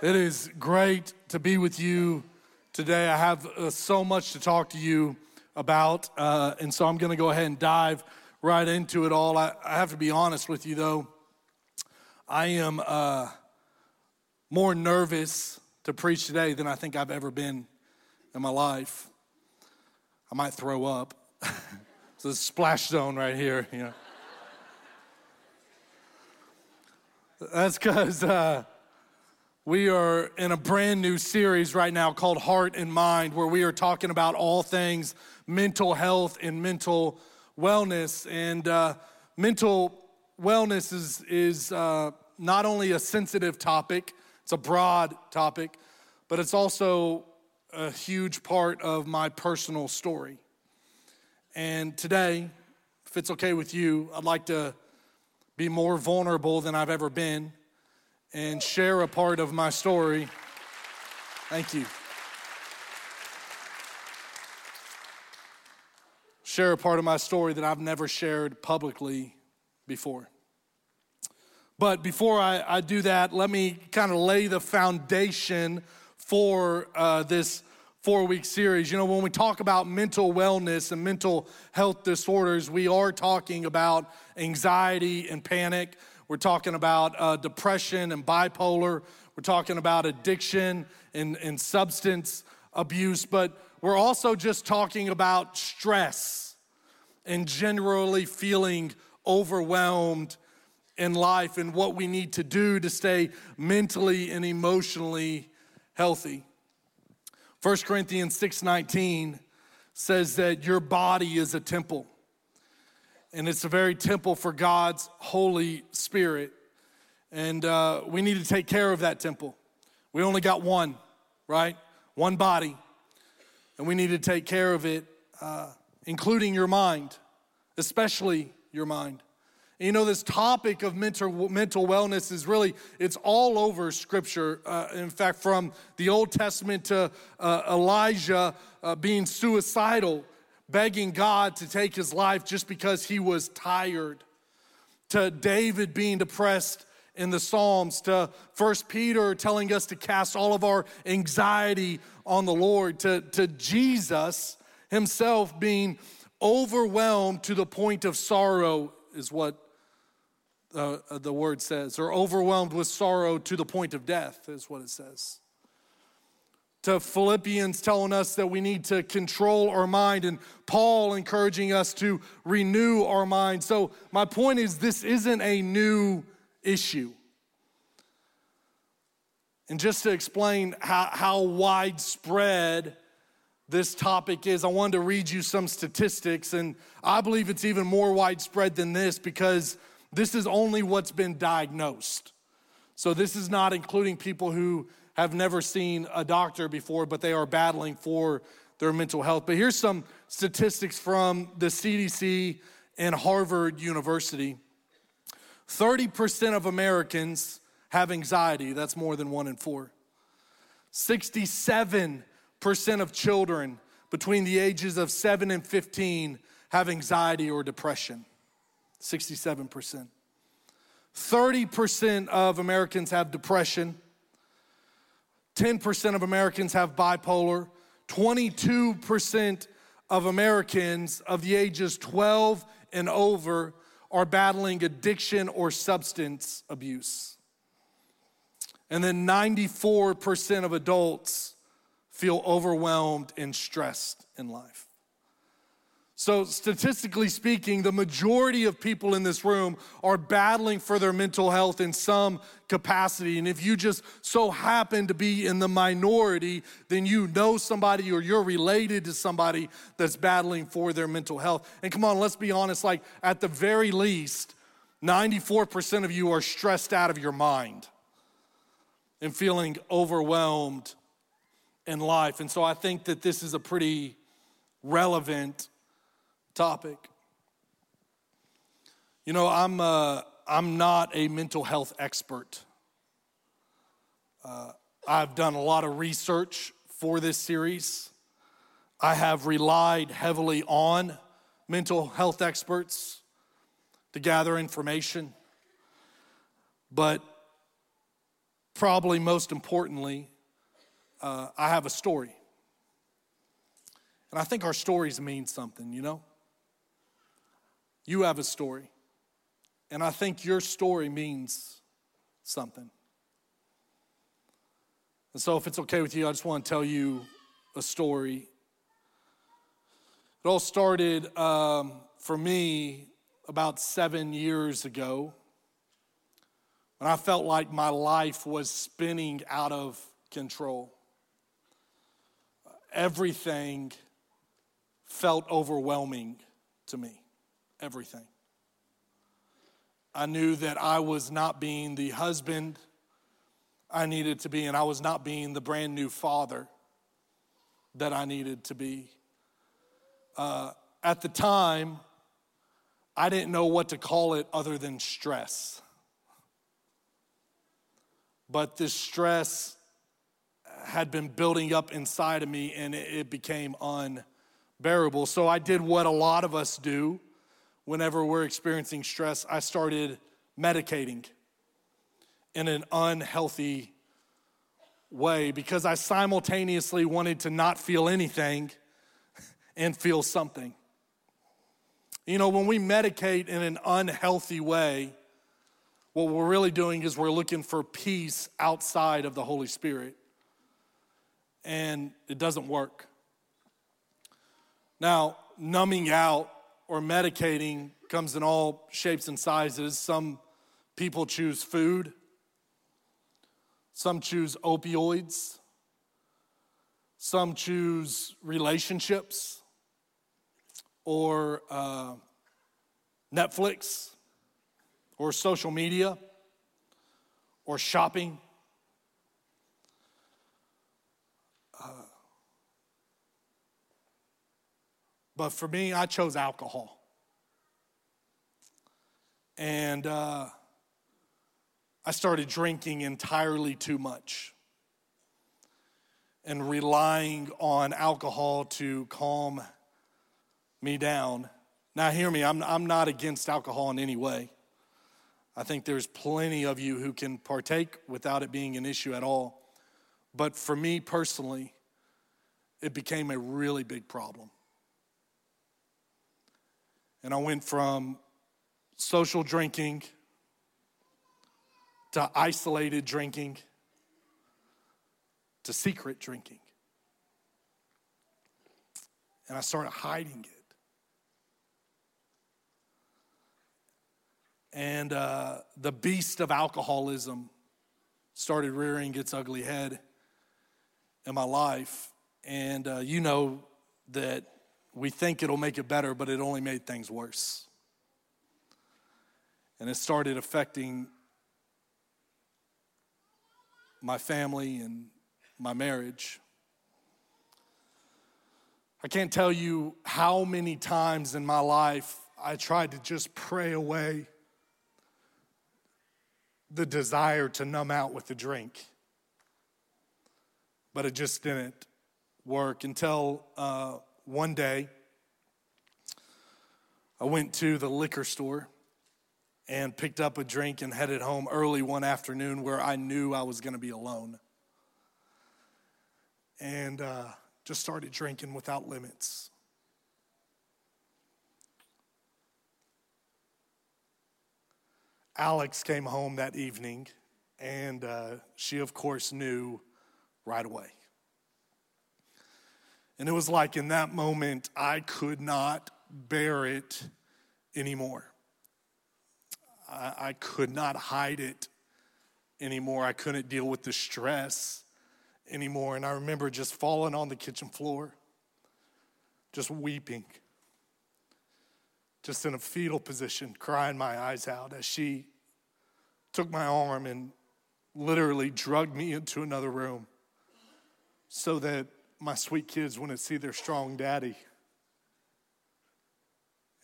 It is great to be with you today. I have uh, so much to talk to you about, uh, and so I'm going to go ahead and dive right into it all. I, I, have to be honest with you, though. I am uh, more nervous to preach today than I think I've ever been in my life. I might throw up. it's a splash zone right here, you know. That's because uh, we are in a brand new series right now called Heart and Mind, where we are talking about all things mental health and mental wellness. And uh, mental wellness is, is uh, not only a sensitive topic, it's a broad topic, but it's also a huge part of my personal story. And today, if it's okay with you, I'd like to be more vulnerable than I've ever been and share a part of my story. Thank you. Share a part of my story that I've never shared publicly before. But before I, I do that, let me kind of lay the foundation for uh, this four week series. You know, when we talk about mental wellness and mental health disorders, we are talking about anxiety and panic. We're talking about uh, depression and bipolar. We're talking about addiction and, and substance abuse. But we're also just talking about stress and generally feeling overwhelmed in life and what we need to do to stay mentally and emotionally healthy. 1 Corinthians 6:19 says that your body is a temple and it's a very temple for God's Holy Spirit. And uh, we need to take care of that temple. We only got one, right? One body. And we need to take care of it, uh, including your mind, especially your mind. And you know, this topic of mental, mental wellness is really, it's all over Scripture. Uh, in fact, from the Old Testament to uh, Elijah uh, being suicidal begging God to take his life just because he was tired, to David being depressed in the Psalms, to First Peter telling us to cast all of our anxiety on the Lord, to, to Jesus himself being overwhelmed to the point of sorrow, is what uh, the word says, or overwhelmed with sorrow to the point of death, is what it says to Philippians telling us that we need to control our mind, and Paul encouraging us to renew our mind. So, my point is, this isn't a new issue. And just to explain how, how widespread this topic is, I wanted to read you some statistics, and I believe it's even more widespread than this because this is only what's been diagnosed. So, this is not including people who have never seen a doctor before, but they are battling for their mental health. But here's some statistics from the CDC and Harvard University 30% of Americans have anxiety, that's more than one in four. 67% of children between the ages of 7 and 15 have anxiety or depression. 67%. 30% of Americans have depression. 10% of Americans have bipolar. 22% of Americans of the ages 12 and over are battling addiction or substance abuse. And then 94% of adults feel overwhelmed and stressed in life. So, statistically speaking, the majority of people in this room are battling for their mental health in some capacity. And if you just so happen to be in the minority, then you know somebody or you're related to somebody that's battling for their mental health. And come on, let's be honest like, at the very least, 94% of you are stressed out of your mind and feeling overwhelmed in life. And so, I think that this is a pretty relevant topic. You know, I'm, uh, I'm not a mental health expert. Uh, I've done a lot of research for this series. I have relied heavily on mental health experts to gather information. But probably most importantly, uh, I have a story. And I think our stories mean something, you know? You have a story. And I think your story means something. And so, if it's okay with you, I just want to tell you a story. It all started um, for me about seven years ago when I felt like my life was spinning out of control. Everything felt overwhelming to me. Everything. I knew that I was not being the husband I needed to be, and I was not being the brand new father that I needed to be. Uh, at the time, I didn't know what to call it other than stress. But this stress had been building up inside of me and it became unbearable. So I did what a lot of us do whenever we're experiencing stress. I started medicating in an unhealthy way because I simultaneously wanted to not feel anything and feel something. You know, when we medicate in an unhealthy way, what we're really doing is we're looking for peace outside of the Holy Spirit. And it doesn't work. Now, numbing out or medicating comes in all shapes and sizes. Some people choose food, some choose opioids, some choose relationships or uh, Netflix or social media or shopping. But for me, I chose alcohol. And uh, I started drinking entirely too much and relying on alcohol to calm me down. Now, hear me, I'm, I'm not against alcohol in any way. I think there's plenty of you who can partake without it being an issue at all. But for me personally, it became a really big problem. And I went from social drinking to isolated drinking to secret drinking. And I started hiding it. And uh, the beast of alcoholism started rearing its ugly head in my life. And uh, you know that we think it'll make it better, but it only made things worse. And it started affecting my family and my marriage. I can't tell you how many times in my life I tried to just pray away the desire to numb out with the drink. But it just didn't work until uh, one day I went to the liquor store and picked up a drink and headed home early one afternoon where I knew I was going to be alone. And uh, just started drinking without limits. Alex came home that evening, and uh, she, of course, knew right away. And it was like in that moment, I could not bear it anymore. I, I could not hide it anymore. I couldn't deal with the stress anymore. And I remember just falling on the kitchen floor, just weeping, just in a fetal position, crying my eyes out as she took my arm and literally drugged me into another room so that my sweet kids wouldn't see their strong daddy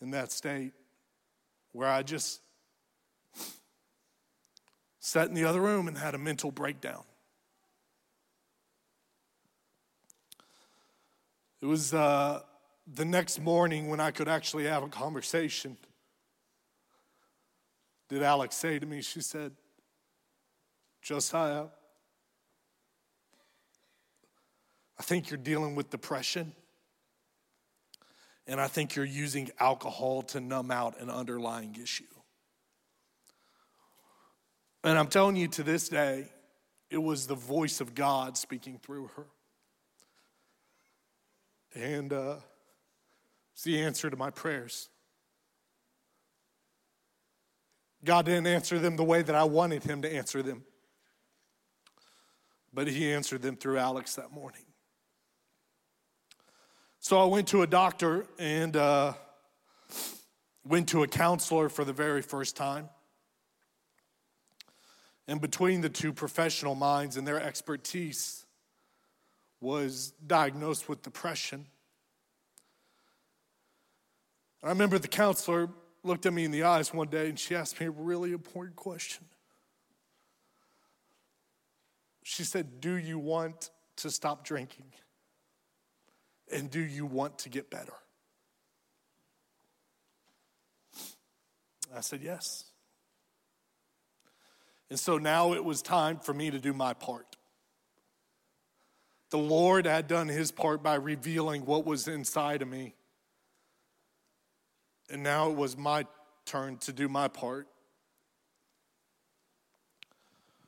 in that state where I just sat in the other room and had a mental breakdown. It was uh, the next morning when I could actually have a conversation. Did Alex say to me, she said, Josiah, I think you're dealing with depression. And I think you're using alcohol to numb out an underlying issue. And I'm telling you to this day, it was the voice of God speaking through her. And uh, it's the answer to my prayers. God didn't answer them the way that I wanted Him to answer them, but He answered them through Alex that morning. So I went to a doctor and uh, went to a counselor for the very first time. And between the two professional minds and their expertise, was diagnosed with depression. I remember the counselor looked at me in the eyes one day and she asked me a really important question. She said, Do you want to stop drinking? And do you want to get better? I said, Yes. And so now it was time for me to do my part. The Lord had done his part by revealing what was inside of me. And now it was my turn to do my part.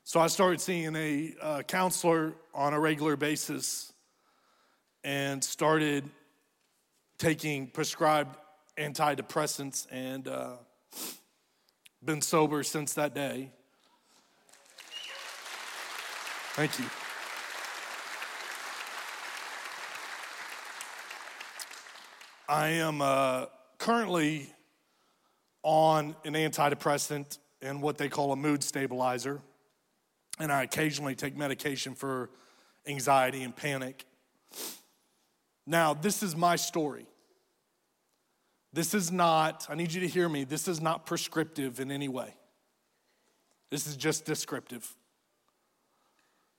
So I started seeing a uh, counselor on a regular basis and started taking prescribed antidepressants and uh, been sober since that day. Thank you. I am uh, currently on an antidepressant and what they call a mood stabilizer, and I occasionally take medication for anxiety and panic. Now, this is my story. This is not, I need you to hear me, this is not prescriptive in any way. This is just descriptive.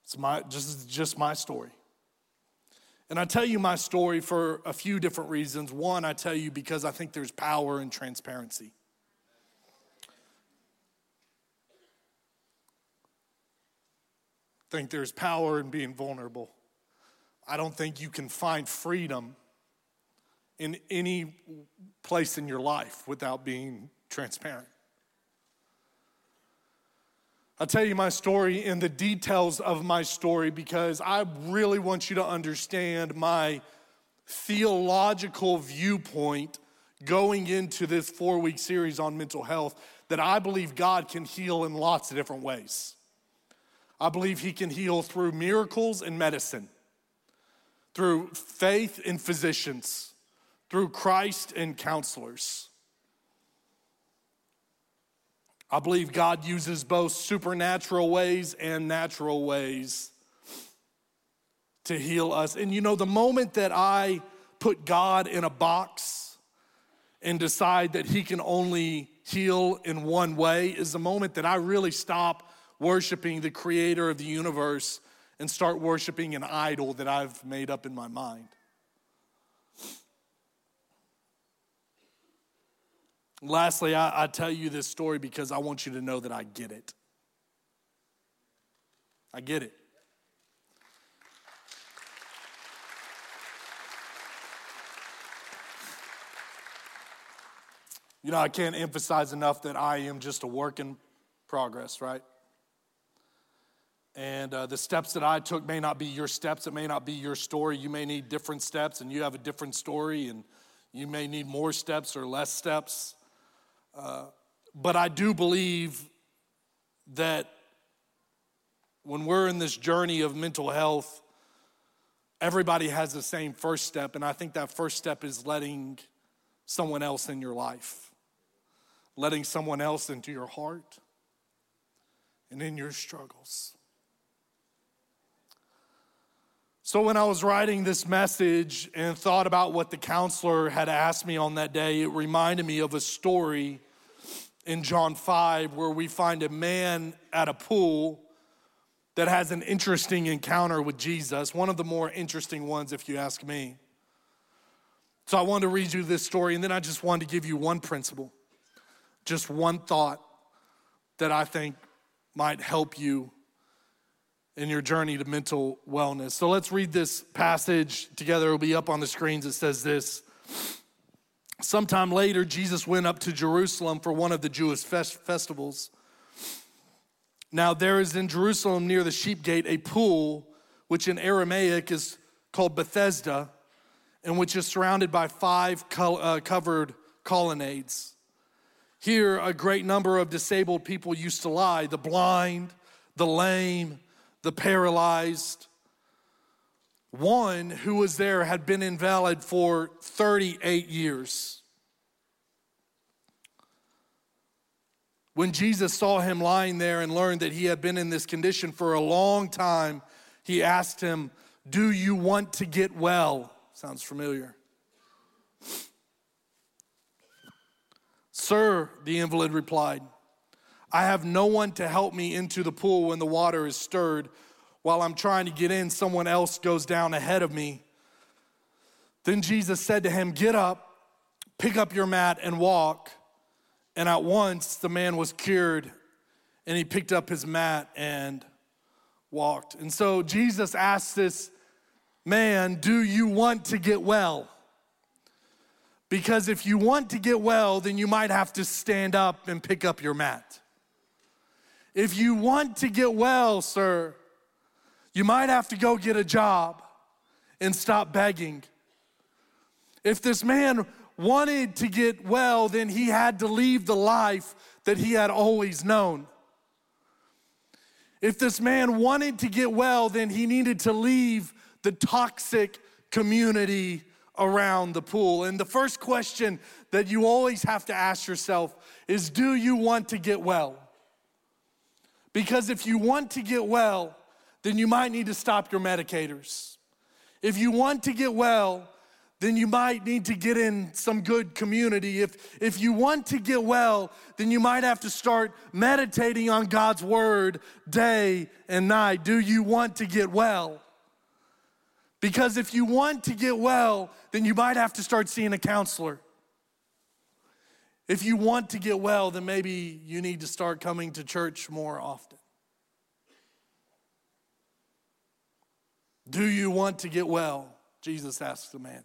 It's my, this is just my story. And I tell you my story for a few different reasons. One, I tell you because I think there's power in transparency. I think there's power in being vulnerable. I don't think you can find freedom in any place in your life without being transparent. I'll tell you my story in the details of my story because I really want you to understand my theological viewpoint going into this four week series on mental health that I believe God can heal in lots of different ways. I believe He can heal through miracles and medicine through faith in physicians, through Christ and counselors. I believe God uses both supernatural ways and natural ways to heal us. And you know, the moment that I put God in a box and decide that He can only heal in one way is the moment that I really stop worshiping the creator of the universe and start worshiping an idol that I've made up in my mind. Lastly, I, I, tell you this story because I want you to know that I get it. I get it. You know, I can't emphasize enough that I am just a work in progress, right? And uh, the steps that I took may not be your steps. It may not be your story. You may need different steps, and you have a different story, and you may need more steps or less steps. Uh, but I do believe that when we're in this journey of mental health, everybody has the same first step. And I think that first step is letting someone else in your life, letting someone else into your heart and in your struggles. So, when I was writing this message and thought about what the counselor had asked me on that day, it reminded me of a story in John 5 where we find a man at a pool that has an interesting encounter with Jesus, one of the more interesting ones, if you ask me. So, I wanted to read you this story, and then I just wanted to give you one principle, just one thought that I think might help you in your journey to mental wellness. So let's read this passage together. It'll be up on the screens. It says this. Sometime later, Jesus went up to Jerusalem for one of the Jewish festivals. Now, there is in Jerusalem near the sheep gate a pool, which in Aramaic is called Bethesda, and which is surrounded by five uh, covered colonnades. Here, a great number of disabled people used to lie the blind, the lame, the paralyzed. One who was there had been invalid for 38 years. When Jesus saw him lying there and learned that he had been in this condition for a long time, he asked him, Do you want to get well? Sounds familiar. Sir, the invalid replied, I have no one to help me into the pool when the water is stirred. While I'm trying to get in, someone else goes down ahead of me. Then Jesus said to him, Get up, pick up your mat, and walk. And at once the man was cured, and he picked up his mat and walked. And so Jesus asked this man, Do you want to get well? Because if you want to get well, then you might have to stand up and pick up your mat. If you want to get well, sir, you might have to go get a job and stop begging. If this man wanted to get well, then he had to leave the life that he had always known. If this man wanted to get well, then he needed to leave the toxic community around the pool. And the first question that you always have to ask yourself is Do you want to get well? Because if you want to get well, then you might need to stop your medicators. If you want to get well, then you might need to get in some good community. If, if you want to get well, then you might have to start meditating on God's word day and night. Do you want to get well? Because if you want to get well, then you might have to start seeing a counselor. If you want to get well, then maybe you need to start coming to church more often. Do you want to get well? Jesus asks the man.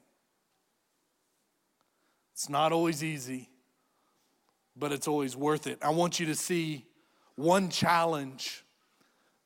It's not always easy, but it's always worth it. I want you to see one challenge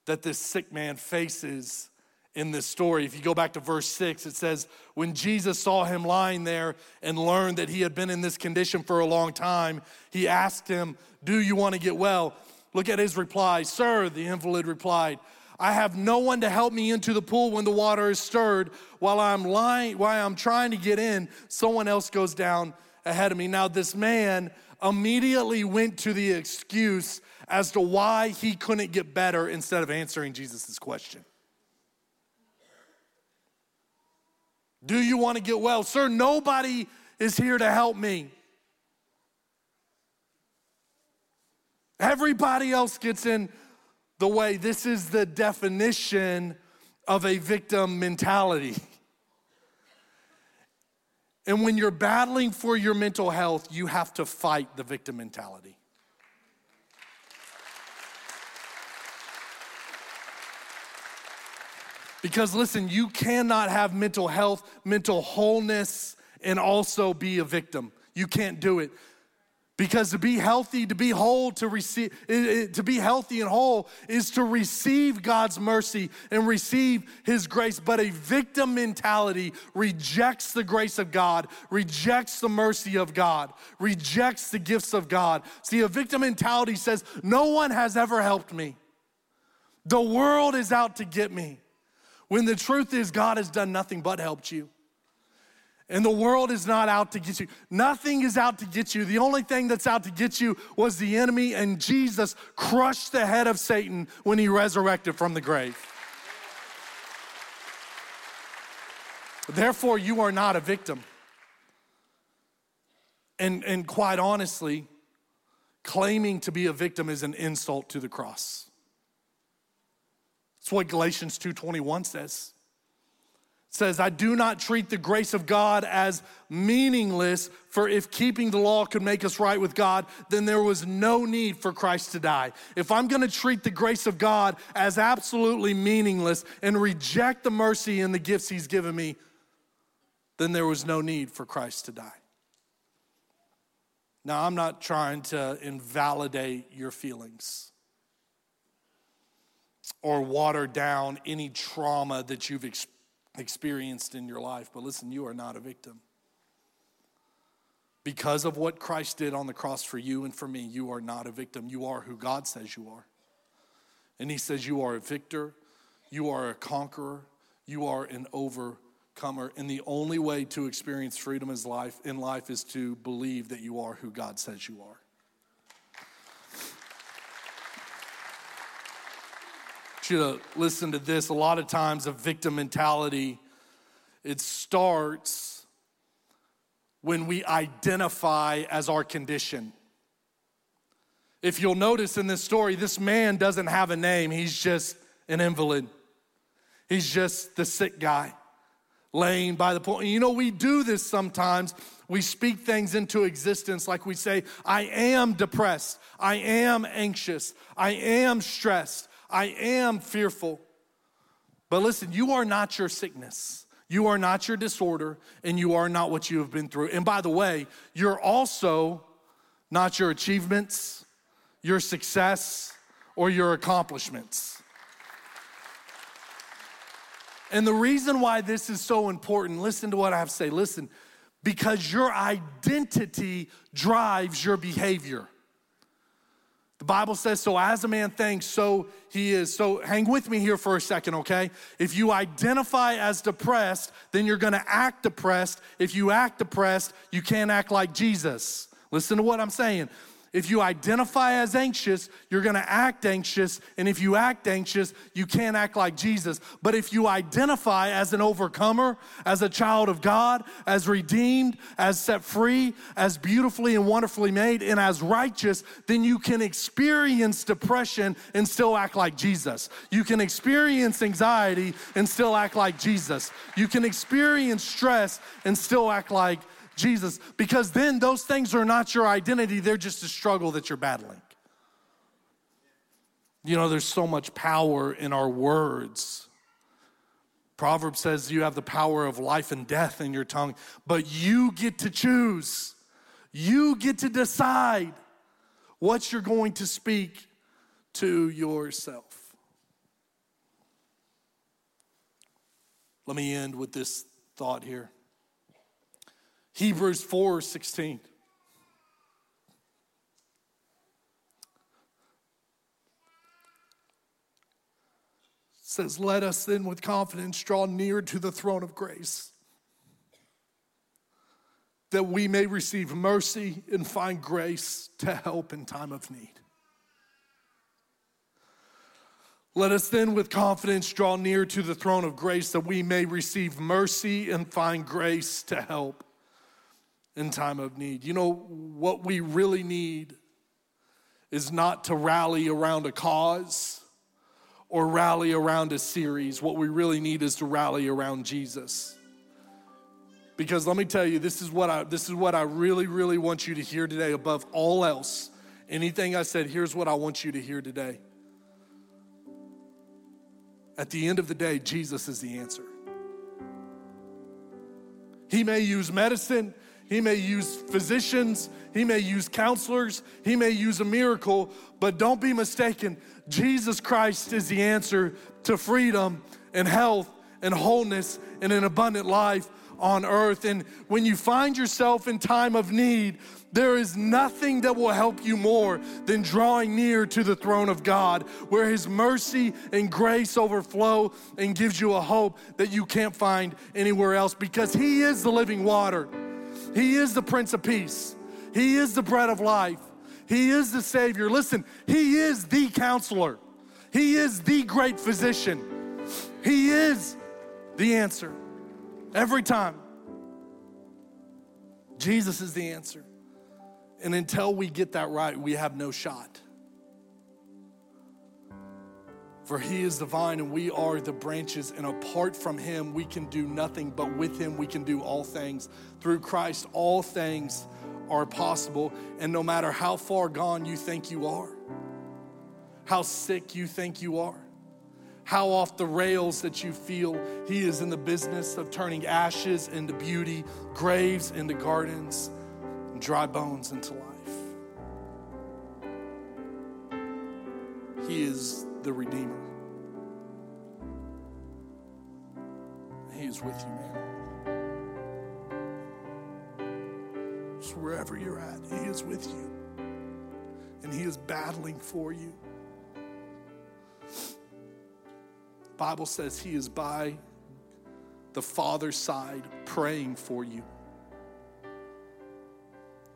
that this sick man faces in this story. If you go back to verse 6, it says, When Jesus saw him lying there and learned that he had been in this condition for a long time, he asked him, Do you want to get well? Look at his reply. Sir, the invalid replied, I have no one to help me into the pool when the water is stirred. While I'm lying, while I'm trying to get in, someone else goes down ahead of me. Now, this man immediately went to the excuse as to why he couldn't get better instead of answering Jesus' question. Do you want to get well? Sir, nobody is here to help me. Everybody else gets in the way. This is the definition of a victim mentality. And when you're battling for your mental health, you have to fight the victim mentality. Because listen, you cannot have mental health, mental wholeness, and also be a victim. You can't do it. Because to be healthy, to be whole, to receive, to be healthy and whole is to receive God's mercy and receive His grace. But a victim mentality rejects the grace of God, rejects the mercy of God, rejects the gifts of God. See, a victim mentality says, No one has ever helped me. The world is out to get me. When the truth is, God has done nothing but helped you. And the world is not out to get you. Nothing is out to get you. The only thing that's out to get you was the enemy, and Jesus crushed the head of Satan when he resurrected from the grave. Therefore, you are not a victim. And, and quite honestly, claiming to be a victim is an insult to the cross. That's what Galatians 2:21 says. It says, I do not treat the grace of God as meaningless, for if keeping the law could make us right with God, then there was no need for Christ to die. If I'm gonna treat the grace of God as absolutely meaningless and reject the mercy and the gifts He's given me, then there was no need for Christ to die. Now, I'm not trying to invalidate your feelings or water down any trauma that you've experienced experienced in your life. But listen, you are not a victim. Because of what Christ did on the cross for you and for me, you are not a victim. You are who God says you are. And He says you are a victor, you are a conqueror, you are an overcomer. And the only way to experience freedom in life is to believe that you are who God says you are. You to listen to this. A lot of times, a victim mentality, it starts when we identify as our condition. If you'll notice in this story, this man doesn't have a name, he's just an invalid. He's just the sick guy laying by the pool. You know, we do this sometimes. We speak things into existence like we say, I am depressed, I am anxious, I am stressed, I am fearful. But listen, you are not your sickness. You are not your disorder, and you are not what you have been through. And by the way, you're also not your achievements, your success, or your accomplishments. And the reason why this is so important, listen to what I have to say. Listen, because your identity drives your behavior. The Bible says, so as a man thinks, so he is. So hang with me here for a second, okay? If you identify as depressed, then you're gonna act depressed. If you act depressed, you can't act like Jesus. Listen to what I'm saying. If you identify as anxious, you're gonna act anxious. And if you act anxious, you can't act like Jesus. But if you identify as an overcomer, as a child of God, as redeemed, as set free, as beautifully and wonderfully made, and as righteous, then you can experience depression and still act like Jesus. You can experience anxiety and still act like Jesus. You can experience stress and still act like Jesus, because then those things are not your identity, they're just a struggle that you're battling. You know, there's so much power in our words. Proverbs says you have the power of life and death in your tongue, but you get to choose. You get to decide what you're going to speak to yourself. Let me end with this thought here. Hebrews 4 16. says, Let us then with confidence draw near to the throne of grace, that we may receive mercy and find grace to help in time of need. Let us then with confidence draw near to the throne of grace, that we may receive mercy and find grace to help in time of need. You know, what we really need is not to rally around a cause or rally around a series. What we really need is to rally around Jesus. Because let me tell you, this is what I this is what I really really want you to hear today above all else. Anything I said, here's what I want you to hear today. At the end of the day, Jesus is the answer. He may use medicine, he may use physicians, he may use counselors, he may use a miracle, but don't be mistaken. Jesus Christ is the answer to freedom and health and wholeness and an abundant life on earth. And when you find yourself in time of need, there is nothing that will help you more than drawing near to the throne of God, where His mercy and grace overflow and gives you a hope that you can't find anywhere else because He is the living water. He is the Prince of Peace. He is the bread of life. He is the Savior. Listen, He is the counselor. He is the great physician. He is the answer every time. Jesus is the answer. And until we get that right, we have no shot. For he is the vine and we are the branches, and apart from him, we can do nothing, but with him, we can do all things. Through Christ, all things are possible. And no matter how far gone you think you are, how sick you think you are, how off the rails that you feel, he is in the business of turning ashes into beauty, graves into gardens, and dry bones into life. He is the Redeemer. He is with you, man. Just wherever you're at, He is with you. And He is battling for you. The Bible says He is by the Father's side praying for you,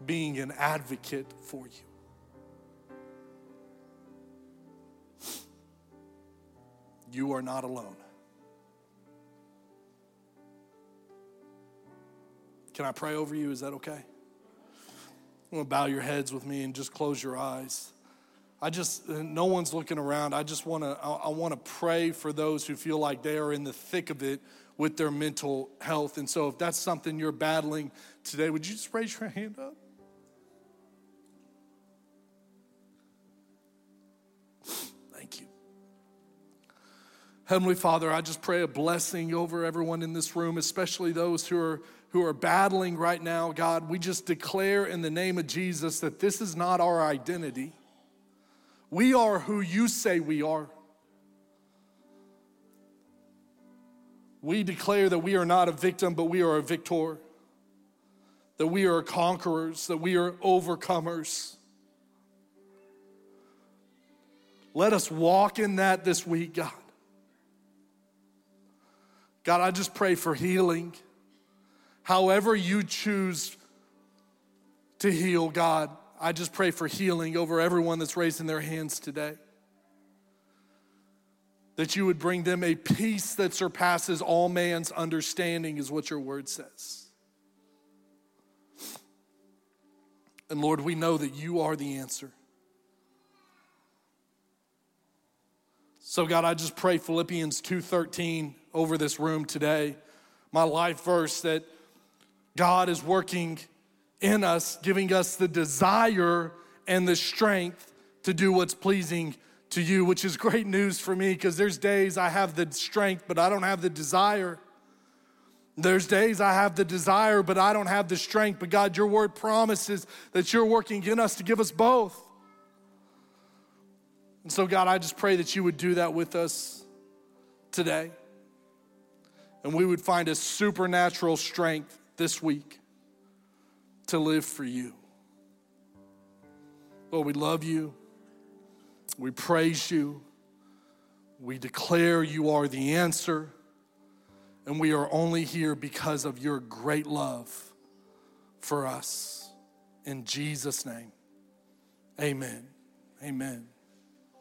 being an advocate for you. You are not alone. Can I pray over you? Is that okay? I'm going to bow your heads with me and just close your eyes. I just, no one's looking around. I just want to, I, want to pray for those who feel like they are in the thick of it with their mental health. And so if that's something you're battling today, would you just raise your hand up? Heavenly Father, I just pray a blessing over everyone in this room, especially those who are who are battling right now. God, we just declare in the name of Jesus that this is not our identity. We are who you say we are. We declare that we are not a victim, but we are a victor. That we are conquerors, that we are overcomers. Let us walk in that this week, God. God, I just pray for healing. However, you choose to heal, God, I just pray for healing over everyone that's raising their hands today. That you would bring them a peace that surpasses all man's understanding, is what your word says. And Lord, we know that you are the answer. So God, I just pray Philippians 2:13 over this room today. My life verse that God is working in us, giving us the desire and the strength to do what's pleasing to you, which is great news for me because there's days I have the strength, but I don't have the desire. There's days I have the desire, but I don't have the strength. But God, your word promises that you're working in us to give us both. And so, God, I just pray that you would do that with us today. And we would find a supernatural strength this week to live for you. Lord, we love you. We praise you. We declare you are the answer. And we are only here because of your great love for us. In Jesus' name, amen. Amen.